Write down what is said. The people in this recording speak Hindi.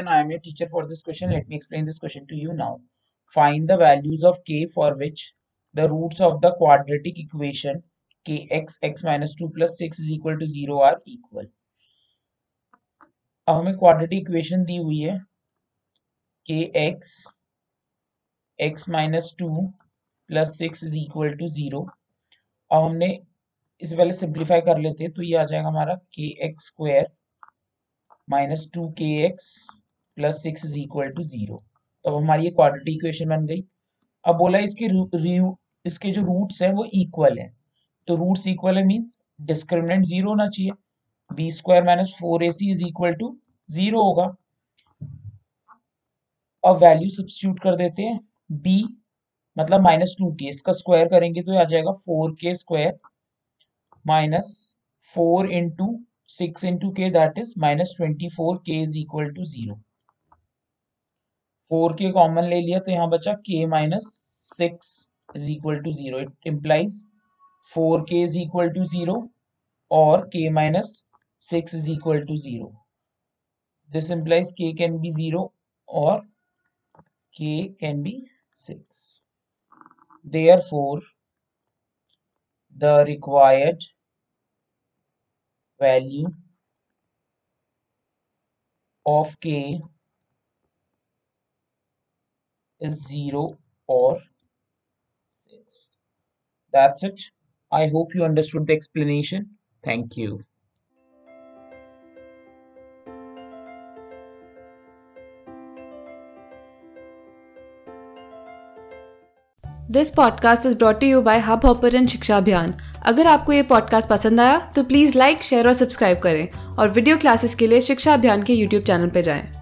everyone, I am your teacher for this question. Let me explain this question to you now. Find the values of k for which the roots of the quadratic equation kx x minus 2 plus 6 is equal to 0 are equal. अब हमें क्वाड्रेटिक इक्वेशन दी हुई है K X X minus two plus six is equal to zero अब हमने इसे पहले सिंप्लीफाई कर लेते हैं तो ये आ जाएगा हमारा K X square minus two K X plus six is equal to zero तो हमारी ये क्वाड्रेटिक इक्वेशन बन गई। अब बोला इसके रू, इसके जो रूट्स हैं वो इक्वल हैं। तो रूट्स इक्वल है मींस डिस्क्रिमिनेंट ज़ीरो होना चाहिए। B square minus four A C is equal to zero होगा। अब वैल्यू सब्सिट्यूट कर देते हैं। बी मतलब माइनस टू के इसका स्क्वायर करेंगे तो आ जाएगा four K square minus four into 6 into k that is minus 24 k is equal to four K common ले लिया तो यहाँ बचा K minus six is equal to zero it implies four K is equal to zero और K minus six is equal to zero this implies K can be zero और K can be six they are for the required value of K is 0 or 6 that's it. I hope you understood the explanation. Thank you. This podcast is brought you by Hubhopper Shiksha Abhiyan अगर आपको ये पॉडकास्ट पसंद आया तो प्लीज़ लाइक शेयर और सब्सक्राइब करें और वीडियो क्लासेस के लिए शिक्षा अभियान के यूट्यूब चैनल पर जाएँ।